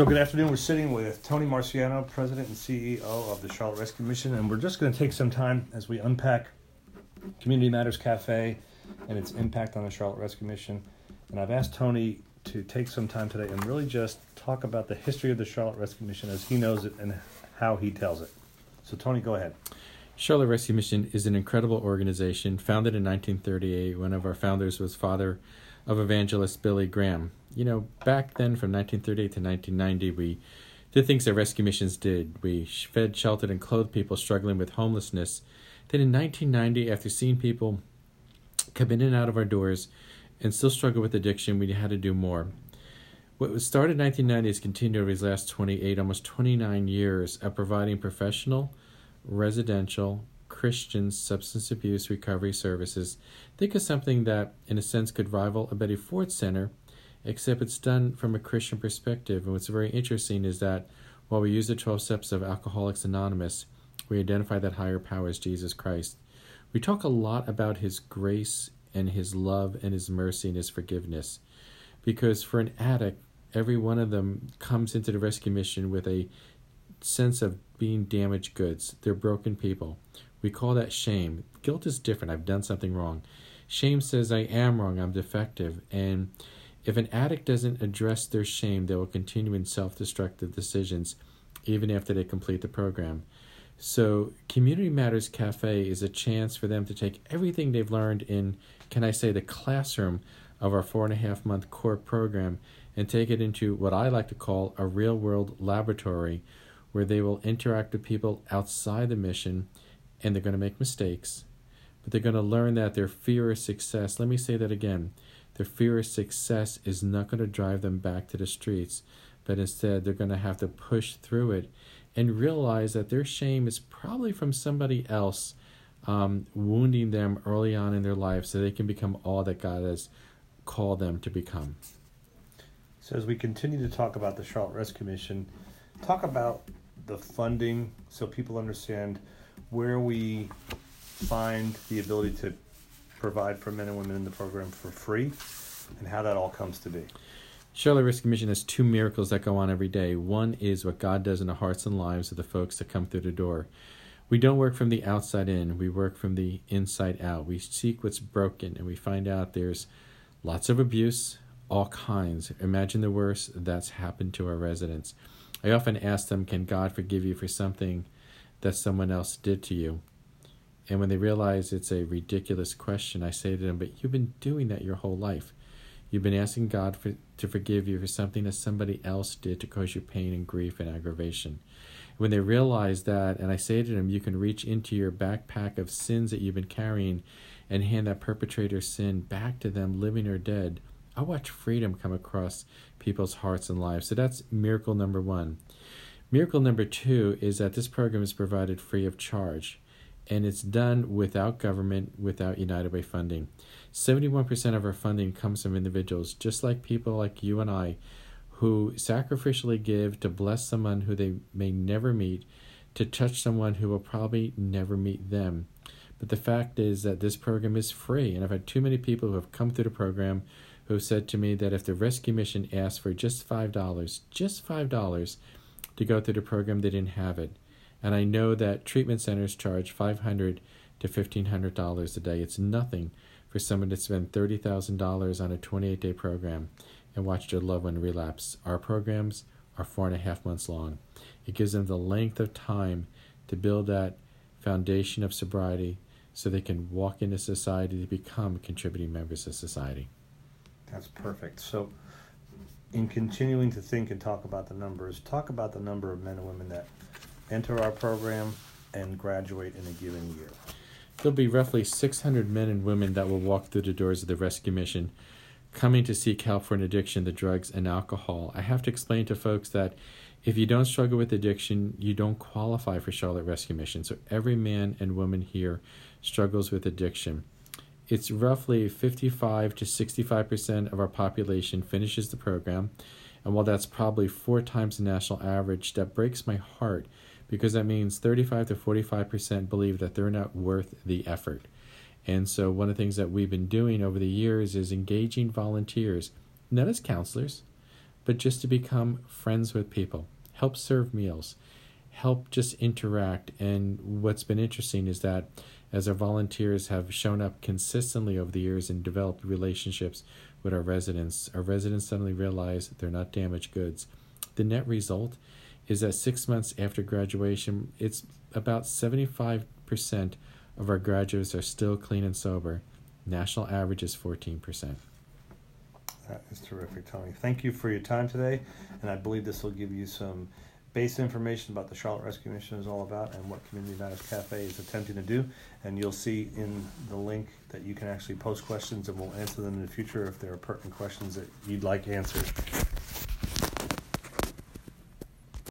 So, good afternoon. We're sitting with Tony Marciano, President and CEO of the Charlotte Rescue Mission, and we're just going to take some time as we unpack Community Matters Cafe and its impact on the Charlotte Rescue Mission. And I've asked Tony to take some time today and really just talk about the history of the Charlotte Rescue Mission as he knows it and how he tells it. So, Tony, go ahead. Charlotte Rescue Mission is an incredible organization founded in 1938. One of our founders was father of evangelist Billy Graham. You know, back then from 1938 to 1990, we did things that rescue missions did. We fed, sheltered, and clothed people struggling with homelessness. Then in 1990, after seeing people come in and out of our doors and still struggle with addiction, we had to do more. What was started in 1990 has continued over these last 28, almost 29 years of providing professional, residential, Christian substance abuse recovery services. Think of something that, in a sense, could rival a Betty Ford Center, except it's done from a Christian perspective. And what's very interesting is that while we use the 12 steps of Alcoholics Anonymous, we identify that higher power as Jesus Christ. We talk a lot about His grace and His love and His mercy and His forgiveness. Because for an addict, every one of them comes into the rescue mission with a sense of being damaged goods. They're broken people. We call that shame. Guilt is different. I've done something wrong. Shame says I am wrong, I'm defective. And if an addict doesn't address their shame, they will continue in self destructive decisions even after they complete the program. So, Community Matters Cafe is a chance for them to take everything they've learned in, can I say, the classroom of our four and a half month core program and take it into what I like to call a real world laboratory where they will interact with people outside the mission and they're going to make mistakes, but they're going to learn that their fear of success, let me say that again, their fear of success is not going to drive them back to the streets, but instead they're going to have to push through it and realize that their shame is probably from somebody else um, wounding them early on in their life so they can become all that God has called them to become. So, as we continue to talk about the Charlotte Rescue Mission, talk about the funding so people understand where we find the ability to provide for men and women in the program for free and how that all comes to be. Charlotte Rescue Mission has two miracles that go on every day. One is what God does in the hearts and lives of the folks that come through the door. We don't work from the outside in, we work from the inside out. We seek what's broken and we find out there's lots of abuse, all kinds. Imagine the worst that's happened to our residents. I often ask them, Can God forgive you for something that someone else did to you. And when they realize it's a ridiculous question, I say to them, But you've been doing that your whole life. You've been asking God for, to forgive you for something that somebody else did to cause you pain and grief and aggravation. When they realize that, and I say to them, You can reach into your backpack of sins that you've been carrying and hand that perpetrator's sin back to them, living or dead. I watch freedom come across people's hearts and lives. So that's miracle number one. Miracle number two is that this program is provided free of charge, and it's done without government, without United Way funding. 71% of our funding comes from individuals, just like people like you and I, who sacrificially give to bless someone who they may never meet, to touch someone who will probably never meet them. But the fact is that this program is free, and I've had too many people who have come through the program who have said to me that if the rescue mission asked for just $5, just $5, to go through the program, they didn't have it. And I know that treatment centers charge $500 to $1,500 a day. It's nothing for someone to spend $30,000 on a 28 day program and watch their loved one relapse. Our programs are four and a half months long. It gives them the length of time to build that foundation of sobriety so they can walk into society to become contributing members of society. That's perfect. So, in continuing to think and talk about the numbers, talk about the number of men and women that enter our program and graduate in a given year. There'll be roughly 600 men and women that will walk through the doors of the rescue mission coming to seek help for an addiction to drugs and alcohol. I have to explain to folks that if you don't struggle with addiction, you don't qualify for Charlotte Rescue Mission. So every man and woman here struggles with addiction it's roughly 55 to 65% of our population finishes the program. And while that's probably four times the national average, that breaks my heart because that means 35 to 45% believe that they're not worth the effort. And so, one of the things that we've been doing over the years is engaging volunteers, not as counselors, but just to become friends with people, help serve meals, help just interact. And what's been interesting is that as our volunteers have shown up consistently over the years and developed relationships with our residents, our residents suddenly realize they're not damaged goods. The net result is that six months after graduation, it's about 75% of our graduates are still clean and sober. National average is 14%. That is terrific, Tony. Thank you for your time today, and I believe this will give you some base information about the Charlotte Rescue Mission is all about and what Community Matters Cafe is attempting to do. And you'll see in the link that you can actually post questions, and we'll answer them in the future if there are pertinent questions that you'd like answered.